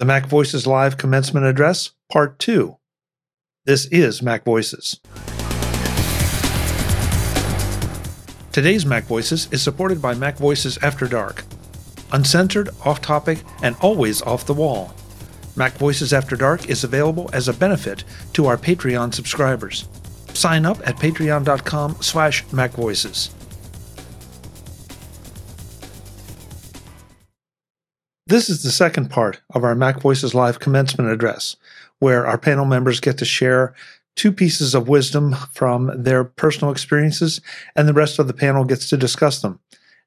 The Mac Voices Live Commencement Address, Part 2. This is Mac Voices. Today's Mac Voices is supported by Mac Voices After Dark. Uncensored, off topic, and always off the wall. Mac Voices After Dark is available as a benefit to our Patreon subscribers. Sign up at patreon.com slash macvoices. This is the second part of our Mac Voices Live commencement address, where our panel members get to share two pieces of wisdom from their personal experiences, and the rest of the panel gets to discuss them.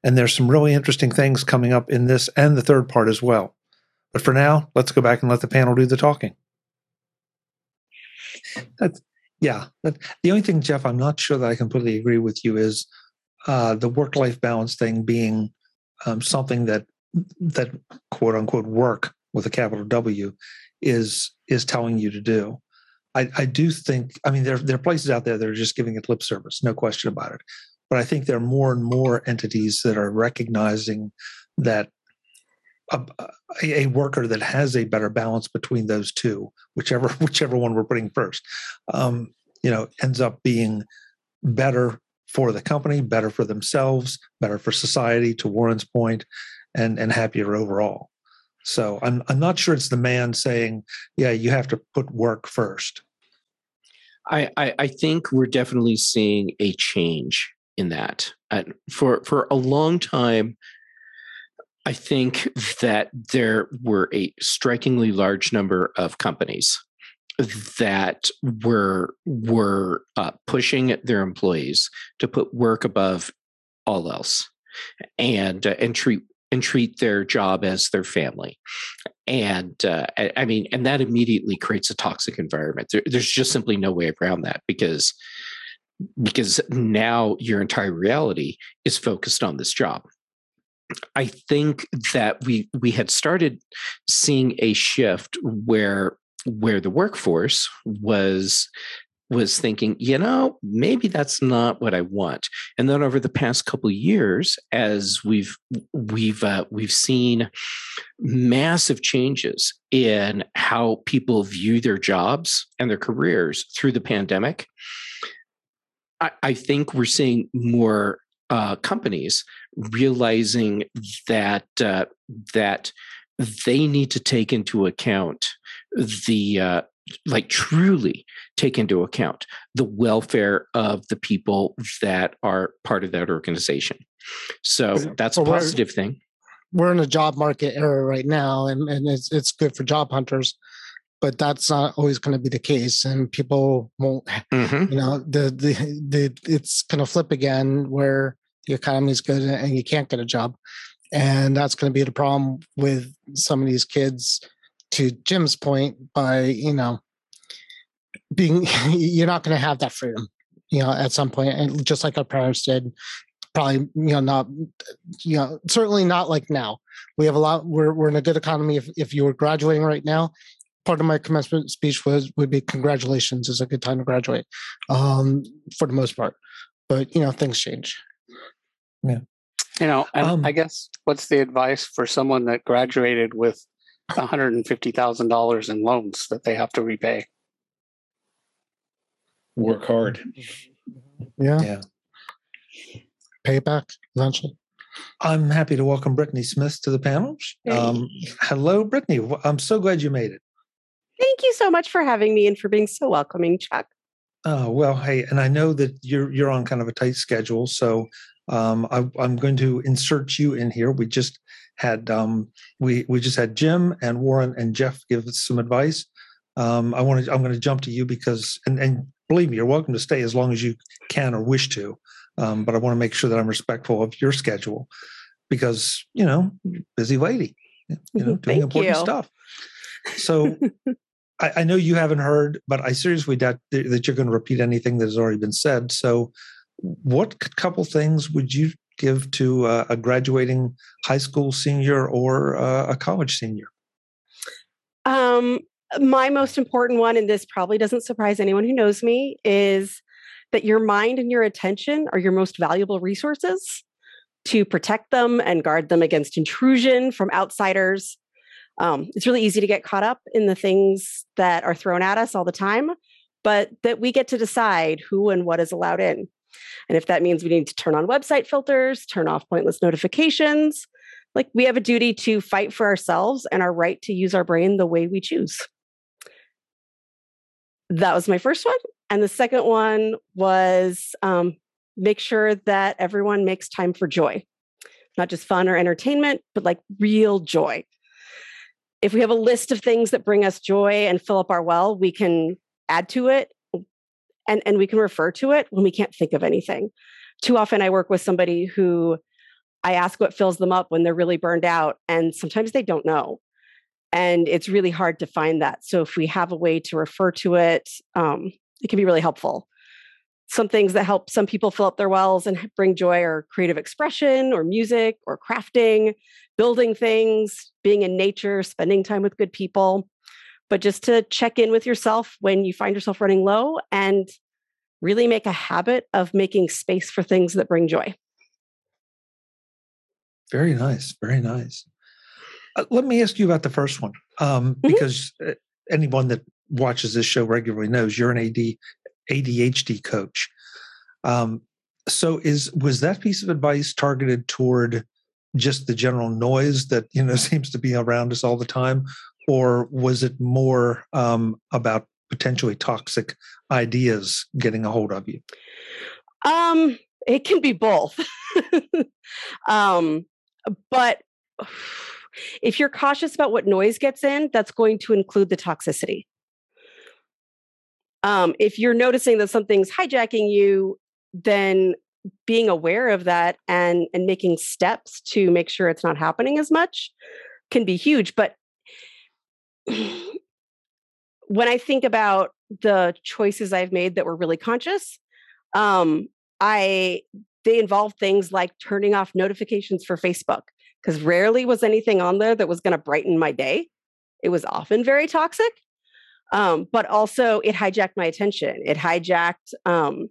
And there's some really interesting things coming up in this and the third part as well. But for now, let's go back and let the panel do the talking. That's, yeah. But the only thing, Jeff, I'm not sure that I completely agree with you is uh, the work life balance thing being um, something that that quote unquote work with a capital W is is telling you to do. I, I do think I mean there there are places out there that are just giving it lip service, no question about it. But I think there are more and more entities that are recognizing that a, a, worker that has a better balance between those two, whichever whichever one we're putting first, um, you know, ends up being better for the company, better for themselves, better for society. To Warren's point, and and happier overall. So I'm I'm not sure it's the man saying, yeah, you have to put work first. I I, I think we're definitely seeing a change in that. For for a long time, I think that there were a strikingly large number of companies that were were uh, pushing their employees to put work above all else and uh, and treat and treat their job as their family. And uh, I, mean, and that immediately creates a toxic environment. There, there's just simply no way around that because because now your entire reality is focused on this job. I think that we we had started seeing a shift where where the workforce was was thinking, you know, maybe that's not what I want. And then over the past couple years, as we've we've uh, we've seen massive changes in how people view their jobs and their careers through the pandemic, I, I think we're seeing more uh, companies realizing that uh, that they need to take into account the uh, like truly take into account the welfare of the people that are part of that organization. So that's a positive thing. We're in a job market era right now, and, and it's it's good for job hunters, but that's not always going to be the case, and people won't. Mm-hmm. You know, the the the it's going to flip again where the economy is good and you can't get a job, and that's going to be the problem with some of these kids to Jim's point, by you know being you're not going to have that freedom, you know, at some point, and just like our parents did, probably you know not you know certainly not like now. We have a lot. We're we're in a good economy. If if you were graduating right now, part of my commencement speech was would be congratulations. It's a good time to graduate, um, for the most part. But you know things change. Yeah. You know, and um, I guess what's the advice for someone that graduated with $150,000 in loans that they have to repay. Work hard. Yeah. Yeah. Pay it back eventually. I'm happy to welcome Brittany Smith to the panel. Um, hello, Brittany. I'm so glad you made it. Thank you so much for having me and for being so welcoming, Chuck. Oh well, hey, and I know that you're you're on kind of a tight schedule, so um, I, am going to insert you in here. We just had um, we we just had Jim and Warren and Jeff give us some advice. Um, I want to I'm going to jump to you because and and believe me, you're welcome to stay as long as you can or wish to. Um, but I want to make sure that I'm respectful of your schedule because you know busy lady, you know doing important you. stuff. So. I, I, know you haven't heard, but I seriously doubt that you're going to repeat anything that has already been said. So, what couple things would you give to uh, a graduating high school senior or uh, a college senior? Um, my most important one, and this probably doesn't surprise anyone who knows me, is that your mind and your attention are your most valuable resources to protect them and guard them against intrusion from outsiders. Um, it's really easy to get caught up in the things that are thrown at us all the time, but that we get to decide who and what is allowed in. And if that means we need to turn on website filters, turn off pointless notifications, like we have a duty to fight for ourselves and our right to use our brain the way we choose. That was my first one. And the second one was um, make sure that everyone makes time for joy, not just fun or entertainment, but like real joy. If we have a list of things that bring us joy and fill up our well, we can add to it and, and we can refer to it when we can't think of anything. Too often, I work with somebody who I ask what fills them up when they're really burned out, and sometimes they don't know. And it's really hard to find that. So, if we have a way to refer to it, um, it can be really helpful. Some things that help some people fill up their wells and bring joy are creative expression, or music, or crafting, building things, being in nature, spending time with good people but just to check in with yourself when you find yourself running low and really make a habit of making space for things that bring joy. Very nice. Very nice. Uh, let me ask you about the first one, um, mm-hmm. because uh, anyone that watches this show regularly knows you're an AD, ADHD coach. Um, so, is was that piece of advice targeted toward just the general noise that you know seems to be around us all the time, or was it more um, about potentially toxic ideas getting a hold of you? Um, it can be both. um, but if you're cautious about what noise gets in, that's going to include the toxicity. Um, if you're noticing that something's hijacking you, then being aware of that and and making steps to make sure it's not happening as much can be huge. But when I think about the choices I've made that were really conscious, um, I they involve things like turning off notifications for Facebook because rarely was anything on there that was going to brighten my day. It was often very toxic, um, but also it hijacked my attention. It hijacked. Um,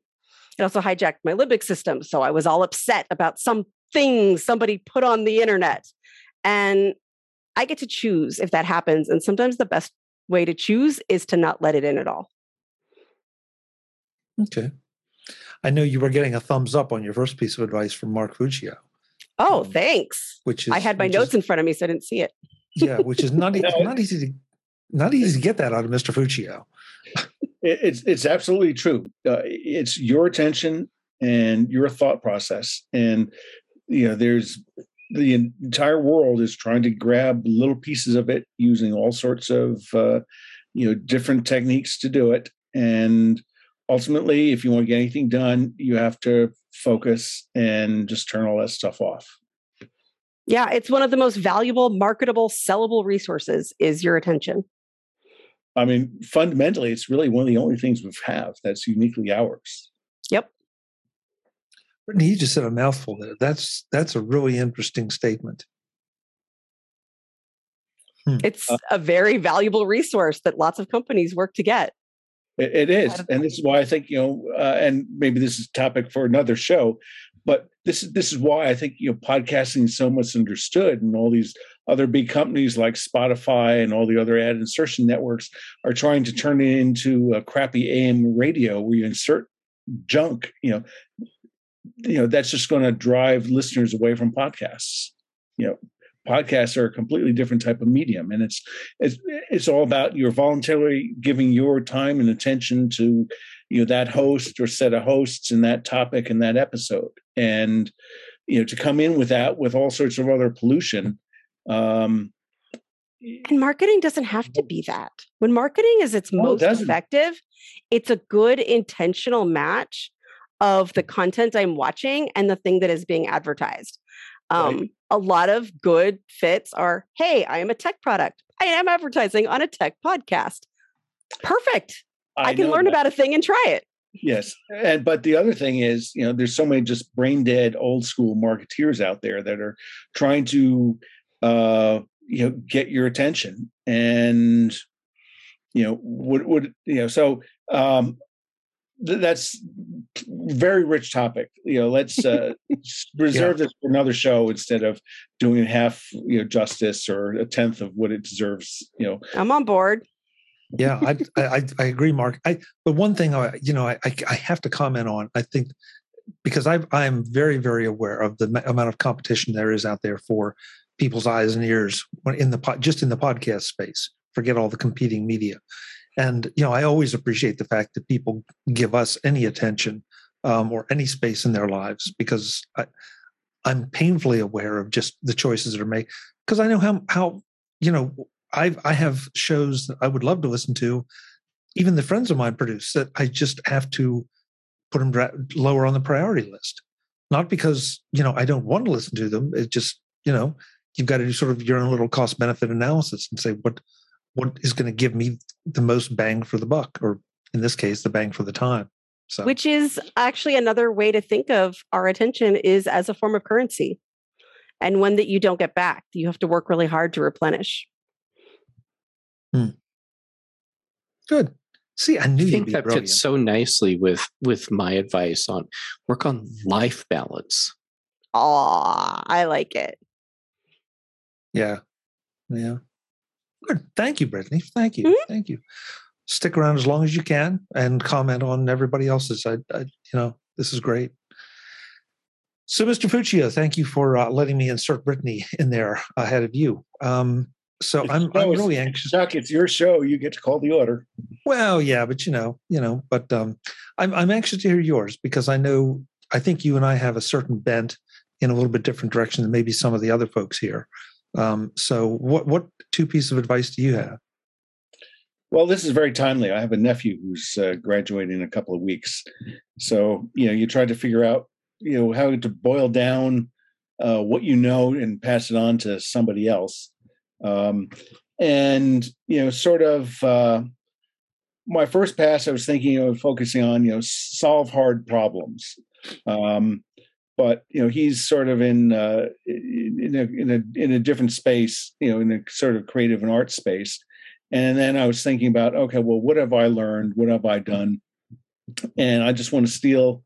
it also hijacked my limbic system. So I was all upset about some things somebody put on the internet, and I get to choose if that happens. And sometimes the best way to choose is to not let it in at all. Okay. I know you were getting a thumbs up on your first piece of advice from Mark Fuccio. Oh, um, thanks. Which is I had my notes is, in front of me, so I didn't see it. yeah, which is not not easy to not easy to get that out of Mr. Fuccio. it's it's absolutely true. Uh, it's your attention and your thought process, and you know there's the entire world is trying to grab little pieces of it using all sorts of uh, you know different techniques to do it. And ultimately if you want to get anything done you have to focus and just turn all that stuff off. Yeah it's one of the most valuable marketable sellable resources is your attention. I mean fundamentally it's really one of the only things we have that's uniquely ours Brittany, you just said a mouthful there. That's that's a really interesting statement. Hmm. It's uh, a very valuable resource that lots of companies work to get. it, it is, and this is why I think you know, uh, and maybe this is a topic for another show, but this is this is why I think you know, podcasting is so misunderstood, and all these other big companies like Spotify and all the other ad insertion networks are trying to turn it into a crappy AM radio where you insert junk. You know, you know that's just going to drive listeners away from podcasts. You know podcasts are a completely different type of medium and it's it's it's all about you're voluntarily giving your time and attention to you know that host or set of hosts and that topic and that episode. And you know to come in with that with all sorts of other pollution um and marketing doesn't have to be that. When marketing is its most effective it's a good intentional match of the content I'm watching and the thing that is being advertised. Um, right. A lot of good fits are hey, I am a tech product. I am advertising on a tech podcast. Perfect. I, I can learn that. about a thing and try it. Yes. And but the other thing is, you know, there's so many just brain dead old school marketeers out there that are trying to uh, you know, get your attention. And you know, would would you know, so um that's very rich topic. You know, let's uh, reserve yeah. this for another show instead of doing half, you know, justice or a tenth of what it deserves. You know, I'm on board. Yeah, I, I, I agree, Mark. I but one thing I you know I I have to comment on. I think because I I am very very aware of the amount of competition there is out there for people's eyes and ears in the just in the podcast space. Forget all the competing media. And you know, I always appreciate the fact that people give us any attention um, or any space in their lives because I, I'm painfully aware of just the choices that are made because I know how how you know I I have shows that I would love to listen to, even the friends of mine produce that I just have to put them lower on the priority list. Not because you know I don't want to listen to them. It just you know you've got to do sort of your own little cost benefit analysis and say what what is going to give me the most bang for the buck, or in this case, the bang for the time. So. Which is actually another way to think of our attention is as a form of currency, and one that you don't get back. You have to work really hard to replenish. Hmm. Good. See, I knew I think that brilliant. fits so nicely with with my advice on work on life balance. Oh, I like it. Yeah, yeah. Good. Thank you, Brittany. Thank you. Mm-hmm. Thank you. Stick around as long as you can and comment on everybody else's. I, I you know, this is great. So, Mr. Fuccio, thank you for uh, letting me insert Brittany in there ahead of you. Um, so I'm, I'm really anxious. Chuck, it's your show. You get to call the order. Well, yeah, but you know, you know, but um, I'm I'm anxious to hear yours because I know I think you and I have a certain bent in a little bit different direction than maybe some of the other folks here. Um, so, what what two pieces of advice do you have? Well, this is very timely. I have a nephew who's uh, graduating in a couple of weeks, so you know you try to figure out you know how to boil down uh, what you know and pass it on to somebody else, um, and you know sort of. Uh, my first pass, I was thinking of focusing on you know solve hard problems. Um, but you know he's sort of in uh, in a in a in a different space, you know, in a sort of creative and art space. And then I was thinking about, okay, well, what have I learned? What have I done? And I just want to steal,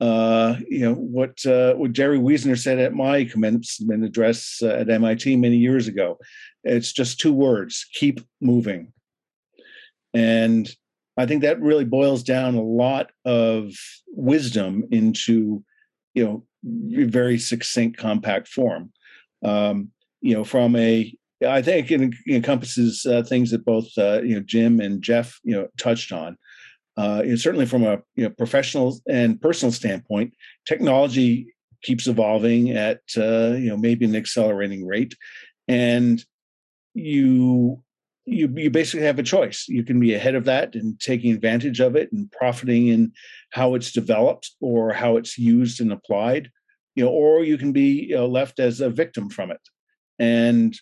uh, you know, what uh, what Jerry Wiesner said at my commencement address uh, at MIT many years ago. It's just two words: keep moving. And I think that really boils down a lot of wisdom into, you know, very succinct, compact form. Um, you know, from a I think it encompasses uh, things that both uh, you know Jim and Jeff you know touched on. Uh, you know, certainly from a you know professional and personal standpoint, technology keeps evolving at uh, you know maybe an accelerating rate, and you you you basically have a choice. You can be ahead of that and taking advantage of it and profiting in how it's developed or how it's used and applied, you know, or you can be you know, left as a victim from it. And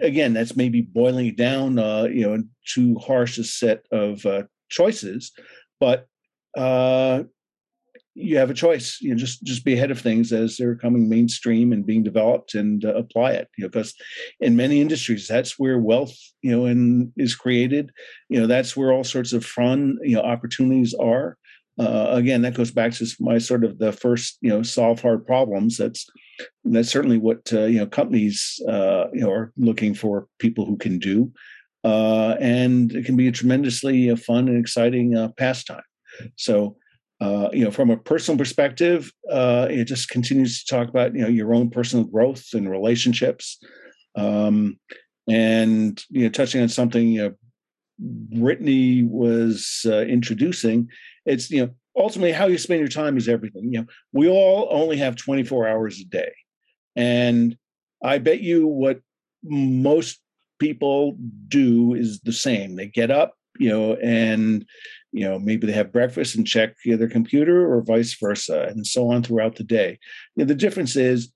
again, that's maybe boiling it down, uh, you know, too harsh a set of uh, choices, but uh, you have a choice. You know, just just be ahead of things as they're coming mainstream and being developed, and uh, apply it. You know, because in many industries, that's where wealth, you know, and is created. You know, that's where all sorts of fun, you know, opportunities are. Uh, again, that goes back to my sort of the first, you know, solve hard problems. That's that's certainly what uh, you know companies uh, you know are looking for people who can do, uh, and it can be a tremendously uh, fun and exciting uh, pastime. So uh, you know, from a personal perspective, uh, it just continues to talk about you know your own personal growth and relationships, um, and you know, touching on something you know, Brittany was uh, introducing. It's you know ultimately how you spend your time is everything. You know, we all only have 24 hours a day, and I bet you what most people do is the same. They get up, you know, and you know maybe they have breakfast and check you know, their computer or vice versa and so on throughout the day. You know, the difference is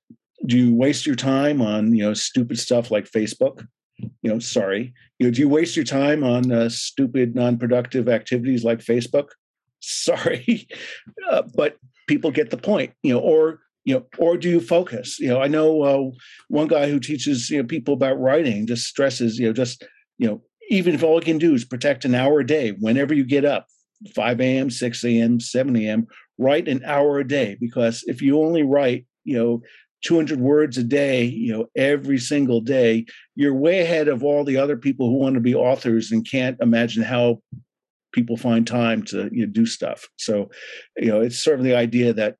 do you waste your time on you know stupid stuff like facebook? You know sorry. You know do you waste your time on uh, stupid non-productive activities like facebook? Sorry. Uh, but people get the point you know or you know or do you focus? You know i know uh, one guy who teaches you know people about writing just stresses you know just you know even if all you can do is protect an hour a day whenever you get up 5 a.m., 6 a.m., 7 a.m., write an hour a day because if you only write, you know, 200 words a day, you know, every single day, you're way ahead of all the other people who want to be authors and can't imagine how people find time to you know, do stuff. So, you know, it's sort of the idea that,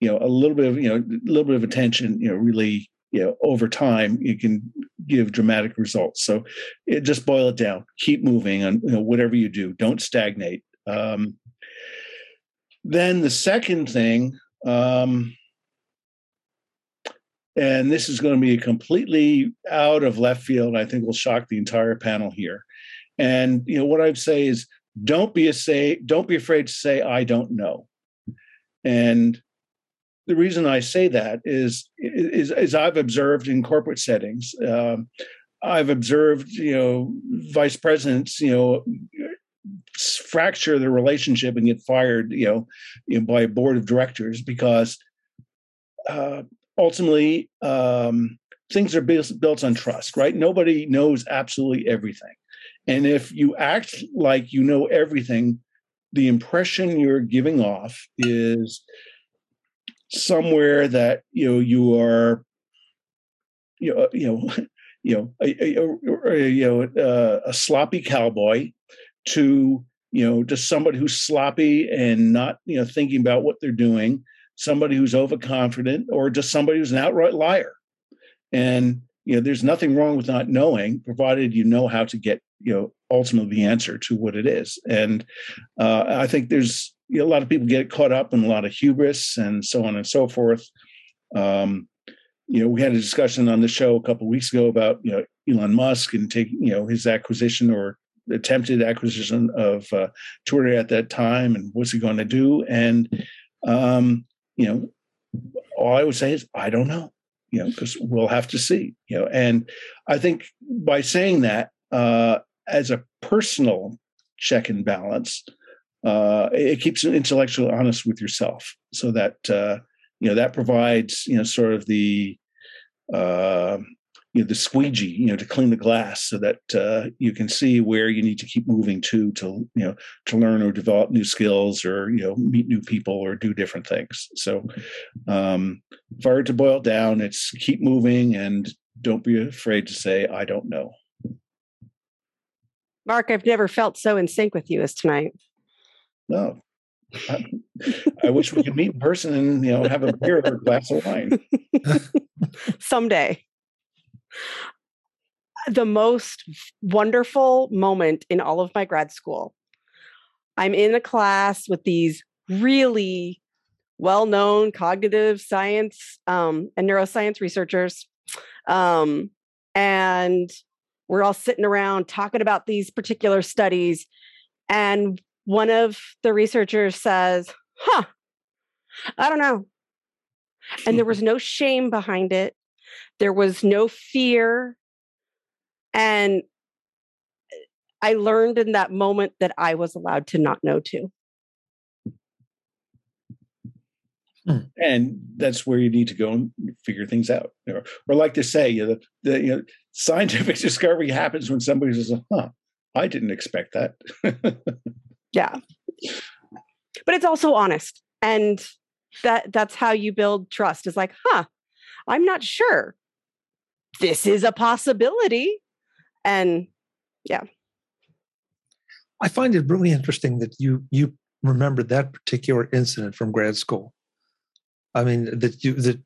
you know, a little bit of, you know, a little bit of attention, you know, really, you know, over time, you can give dramatic results. So it just boil it down, keep moving on, you know, whatever you do, don't stagnate. Um, then the second thing, um, and this is going to be completely out of left field. I think will shock the entire panel here. And you know what I'd say is don't be a say don't be afraid to say I don't know. And the reason I say that is is, is I've observed in corporate settings. Um, I've observed, you know, vice presidents, you know, fracture the relationship and get fired, you know, you know by a board of directors because uh, ultimately um, things are built on trust, right? Nobody knows absolutely everything. And if you act like you know everything, the impression you're giving off is somewhere that you know you are you know you know you know a, a, a you know uh, a sloppy cowboy to you know just somebody who's sloppy and not you know thinking about what they're doing somebody who's overconfident, or just somebody who's an outright liar. And you know, there's nothing wrong with not knowing, provided you know how to get you know ultimately the answer to what it is. And uh, I think there's you know, a lot of people get caught up in a lot of hubris and so on and so forth. Um, you know, we had a discussion on the show a couple weeks ago about you know Elon Musk and taking you know his acquisition or attempted acquisition of uh, Twitter at that time, and what's he going to do? And um, you know, all I would say is, I don't know, you know, because we'll have to see, you know. And I think by saying that uh, as a personal check and balance, uh, it keeps you intellectually honest with yourself, so that uh, you know that provides you know sort of the uh, you know, the squeegee, you know, to clean the glass so that uh, you can see where you need to keep moving to, to, you know, to learn or develop new skills or, you know, meet new people or do different things. So um, if I were to boil down, it's keep moving and don't be afraid to say, I don't know. Mark, I've never felt so in sync with you as tonight. No, I, wish we could meet in person and you know have a beer or a glass of wine. Someday the most wonderful moment in all of my grad school. I'm in a class with these really well known cognitive science um, and neuroscience researchers. Um, and we're all sitting around talking about these particular studies. And one of the researchers says, Huh, I don't know. And there was no shame behind it. There was no fear. And I learned in that moment that I was allowed to not know too. Hmm. And that's where you need to go and figure things out. Or, or like to say, you know, the, you know, scientific discovery happens when somebody says, huh, I didn't expect that. yeah. But it's also honest. And that that's how you build trust is like, huh, I'm not sure. This is a possibility. And yeah. I find it really interesting that you you remember that particular incident from grad school. I mean that you that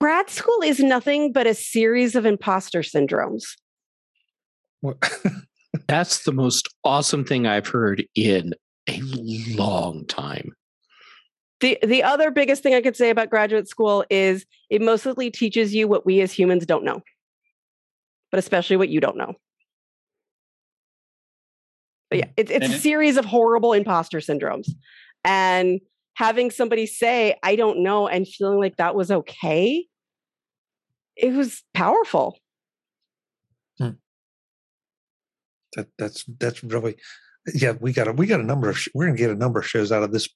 grad school is nothing but a series of imposter syndromes. That's the most awesome thing I've heard in a long time the the other biggest thing I could say about graduate school is it mostly teaches you what we as humans don't know, but especially what you don't know. But yeah, hmm. it's it's a series of horrible imposter syndromes, and having somebody say "I don't know" and feeling like that was okay, it was powerful. Hmm. That that's that's really yeah. We got a we got a number of we're gonna get a number of shows out of this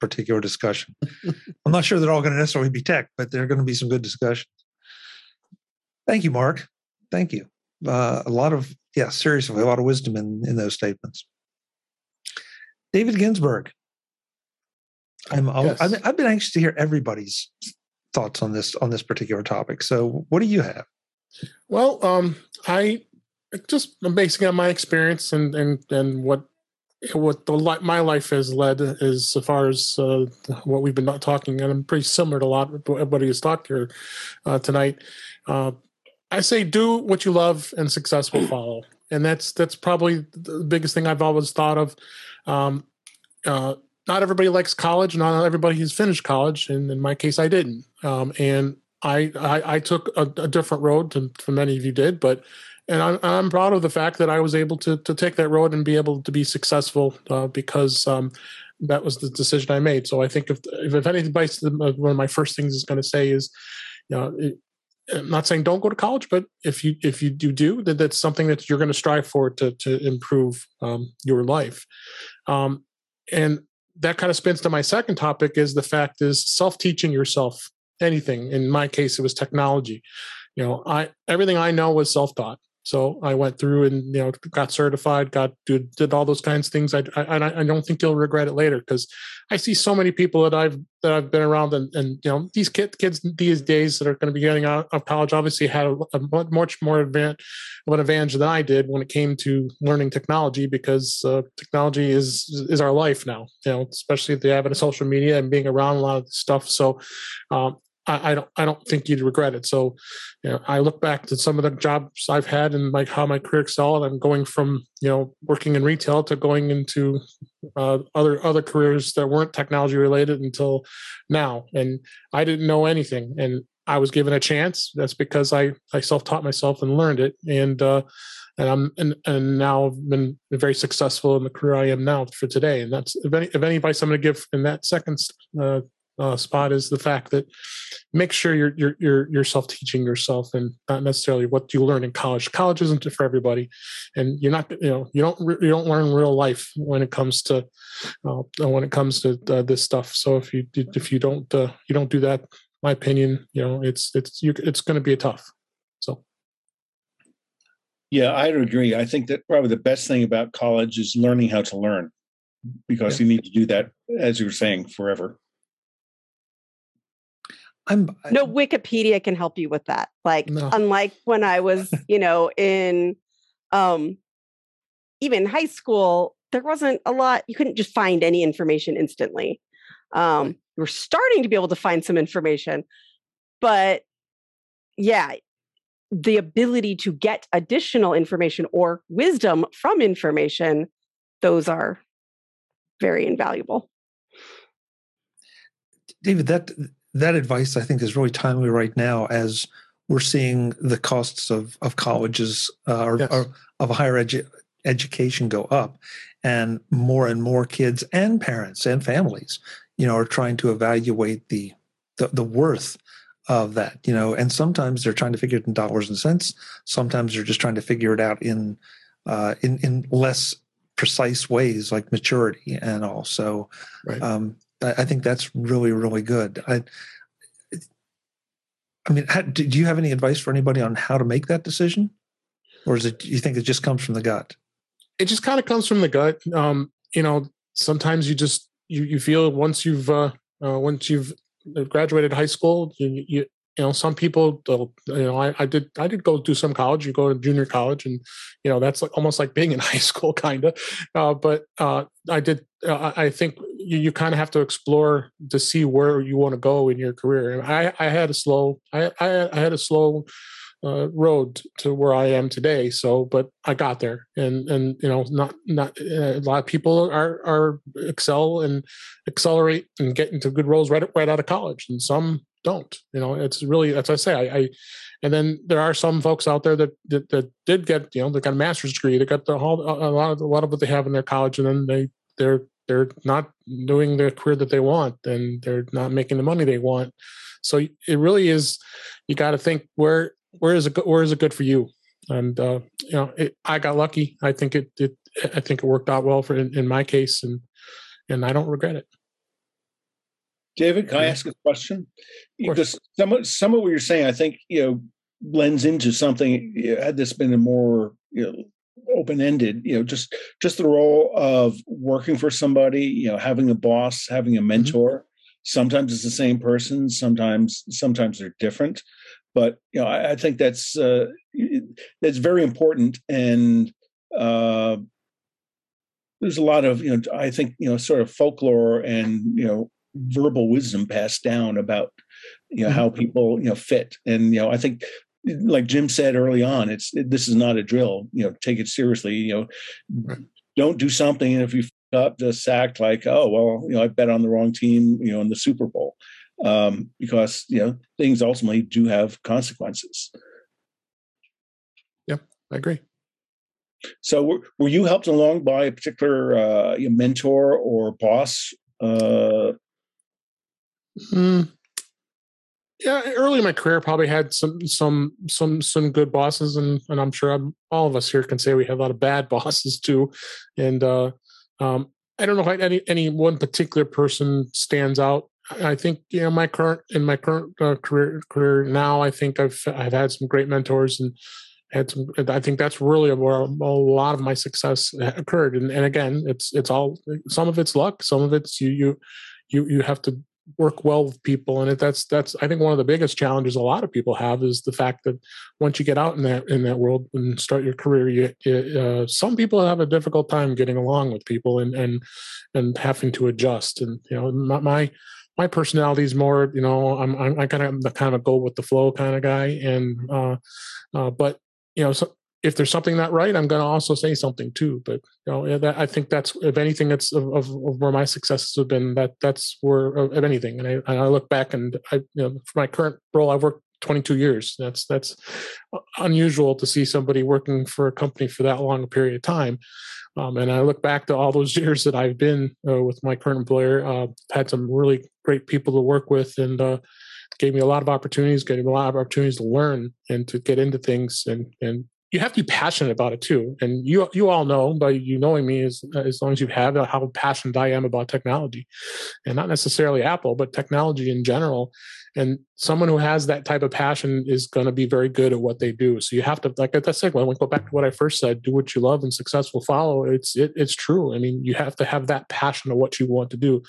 particular discussion. I'm not sure they're all going to necessarily be tech, but they're going to be some good discussions. Thank you, Mark. Thank you. Uh, a lot of, yeah, seriously, a lot of wisdom in, in those statements. David Ginsburg. I'm, yes. I've, I've been anxious to hear everybody's thoughts on this on this particular topic. So, what do you have? Well, um, I just basing on my experience and and and what what the my life has led is so far as uh, what we've been talking, and I'm pretty similar to a lot of what everybody has talked here uh, tonight. Uh, I say do what you love, and success will follow, and that's that's probably the biggest thing I've always thought of. Um, uh, not everybody likes college. Not everybody has finished college, and in my case, I didn't. Um, and I, I, I took a, a different road than, than many of you did, but and I'm, I'm proud of the fact that I was able to to take that road and be able to be successful uh, because um, that was the decision I made. So I think if if, if anybody, one of my first things is going to say is, you know, it, I'm not saying don't go to college, but if you if you do do that, that's something that you're going to strive for to to improve um, your life. Um, and that kind of spins to my second topic is the fact is self teaching yourself anything. In my case, it was technology. You know, I everything I know was self taught. So I went through and you know got certified, got did, did all those kinds of things. I, I I don't think you'll regret it later because I see so many people that I've that I've been around and, and you know these kid, kids these days that are going to be getting out of college obviously had a, a much more advantage of an advantage than I did when it came to learning technology because uh, technology is is our life now. You know, especially the advent of social media and being around a lot of stuff. So um, I, I, don't I don't think you'd regret it. So, you know, I look back to some of the jobs I've had and like how my career excelled. I'm going from you know working in retail to going into uh, other other careers that weren't technology related until now, and I didn't know anything, and I was given a chance. That's because I I self taught myself and learned it, and uh, and I'm and, and now I've been very successful in the career I am now for today. And that's if any if any advice I'm going to give in that second uh, uh, spot is the fact that make sure you're you're you're, you're self teaching yourself and not necessarily what you learn in college. College isn't for everybody, and you're not you know you don't you don't learn real life when it comes to uh, when it comes to uh, this stuff. So if you if you don't uh, you don't do that, my opinion, you know it's it's you, it's going to be a tough. So. Yeah, I agree. I think that probably the best thing about college is learning how to learn because yeah. you need to do that, as you were saying, forever. I'm no Wikipedia can help you with that. Like no. unlike when I was, you know, in um even high school, there wasn't a lot you couldn't just find any information instantly. Um you were starting to be able to find some information, but yeah, the ability to get additional information or wisdom from information, those are very invaluable. David, that that advice I think is really timely right now as we're seeing the costs of of colleges uh, or, yes. or, of higher edu- education go up, and more and more kids and parents and families, you know, are trying to evaluate the the, the worth of that, you know, and sometimes they're trying to figure it in dollars and cents. Sometimes they're just trying to figure it out in uh, in in less precise ways like maturity and all. So, right. um, I, think that's really really good. I, I mean, how, do you have any advice for anybody on how to make that decision, or is it? You think it just comes from the gut? It just kind of comes from the gut. Um, you know, sometimes you just you you feel once you've uh, uh, once you've graduated high school, you, you you know some people they'll you know I, I did i did go do some college you go to junior college and you know that's like, almost like being in high school kind of uh, but uh, i did uh, i think you, you kind of have to explore to see where you want to go in your career and i i had a slow i i, had a slow uh, road to where I am today. So, but I got there, and and you know, not not uh, a lot of people are are excel and accelerate and get into good roles right right out of college, and some don't. You know, it's really as I say, I, I and then there are some folks out there that, that, that did get you know they got a master's degree, they got the whole a lot of a lot of what they have in their college, and then they they're they're not doing the career that they want, and they're not making the money they want. So it really is you got to think where where is it where is it good for you and uh, you know it, i got lucky i think it, it i think it worked out well for in, in my case and and i don't regret it David, can I ask a question? Because some of, some of what you're saying, I think, you know, blends into something. You know, had this been a more you know open ended. You know, just just the role of working for somebody. You know, having a boss, having a mm-hmm. mentor. Mm-hmm. Sometimes it's the same person. Sometimes sometimes they're different. But you know, I, I think that's uh, that's very important and. Uh, there's a lot of you know i think you know sort of folklore and you know verbal wisdom passed down about you know mm-hmm. how people you know fit and you know i think like jim said early on it's it, this is not a drill you know take it seriously you know right. don't do something and if you up just act like oh well you know i bet on the wrong team you know in the super bowl um because you know things ultimately do have consequences yeah i agree so were, were you helped along by a particular uh, mentor or boss? Uh... Mm. Yeah, early in my career, probably had some some some some good bosses, and and I'm sure I'm, all of us here can say we have a lot of bad bosses too. And uh, um, I don't know if any any one particular person stands out. I think you know my current in my current uh, career career now. I think I've I've had some great mentors and had some i think that's really where a lot of my success occurred and, and again it's it's all some of it's luck some of it's you you you you have to work well with people and it, that's that's i think one of the biggest challenges a lot of people have is the fact that once you get out in that in that world and start your career you, you uh, some people have a difficult time getting along with people and and and having to adjust. And you know my, my personality is more, you know, I'm I'm, I kind of the kind of go with the flow kind of guy, and uh, uh, but you know, so if there's something not right, I'm going to also say something too. But you know, that, I think that's if anything, that's of, of, of, where my successes have been. That that's where of anything. And I, and I look back and I, you know, for my current role, I've worked 22 years. That's that's unusual to see somebody working for a company for that long a period of time. Um, and I look back to all those years that I've been uh, with my current employer. Uh, had some really great people to work with, and uh, gave me a lot of opportunities, gave me a lot of opportunities to learn and to get into things. And and you have to be passionate about it too. And you you all know by you knowing me as as long as you have how passionate I am about technology, and not necessarily Apple, but technology in general. And someone who has that type of passion is going to be very good at what they do. So you have to, like I said, when we go back to what I first said, do what you love and success will follow. It's it, it's true. I mean, you have to have that passion of what you want to do.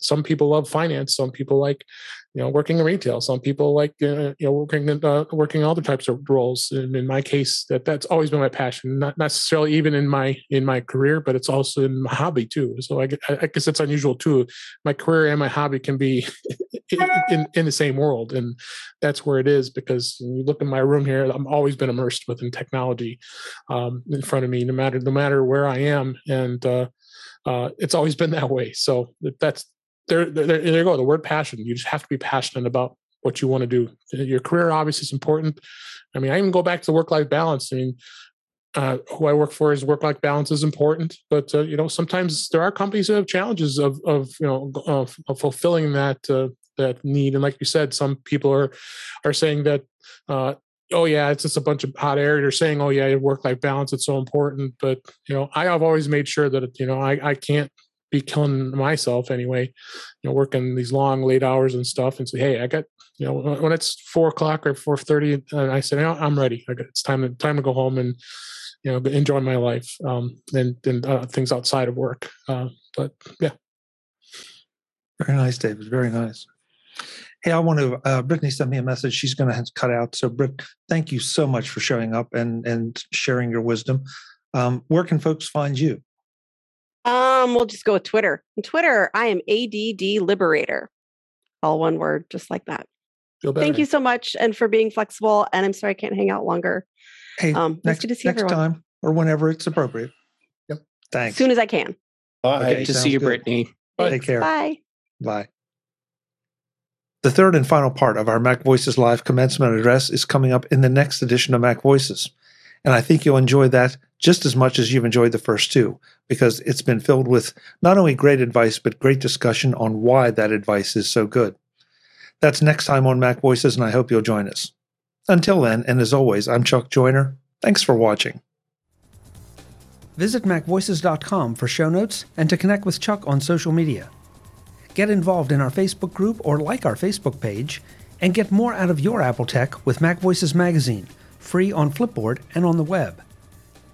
Some people love finance. Some people like you know working in retail. Some people like uh, you know working in, uh, working other types of roles. And in my case that that's always been my passion. Not necessarily even in my in my career but it's also in my hobby too. So i, I guess it's unusual too. My career and my hobby can be in, in the same world and that's where it is because when you look in my room here i'm always been immersed within technology um, in front of me no matter no matter where i am. And uh, uh, it's always been that way. So that's there, there, there you go. The word passion. You just have to be passionate about what you want to do. Your career obviously is important. I mean, I even go back to work-life balance. I mean, uh, who I work for is work-life balance is important, but uh, you know sometimes there are companies that have challenges of of you know of, of fulfilling that uh, that need. And like you said, some people are are saying that uh, oh yeah, it's just a bunch of hot air. They're saying oh yeah, work-life balance it's so important, but you know I have always made sure that you know I I can't be killing myself anyway, you know, working these long late hours and stuff, and say, hey, I got, you know, when it's four o'clock or four thirty, and I said, I'm ready. Got, it's time to time to go home and you know enjoy my life um, and and uh, things outside of work. Uh, but yeah, very nice, David. Very nice. Hey, I want to. Uh, Brittany sent me a message. She's going to to cut out. So, Britt, thank you so much for showing up and and sharing your wisdom. Um, where can folks find you? Um, we'll just go with Twitter. On Twitter, I am ADD Liberator. All one word, just like that. Thank you so much and for being flexible. And I'm sorry I can't hang out longer. Hey, um, next, to see next everyone. time or whenever it's appropriate. Yep. Thanks. As soon as I can. Bye. Okay, to see you, good. Brittany. Bye. Take care. Bye. Bye. The third and final part of our Mac Voices Live commencement address is coming up in the next edition of Mac Voices. And I think you'll enjoy that just as much as you've enjoyed the first two, because it's been filled with not only great advice, but great discussion on why that advice is so good. That's next time on Mac Voices, and I hope you'll join us. Until then, and as always, I'm Chuck Joiner. Thanks for watching. Visit MacVoices.com for show notes and to connect with Chuck on social media. Get involved in our Facebook group or like our Facebook page, and get more out of your Apple tech with Mac Voices Magazine, free on Flipboard and on the web.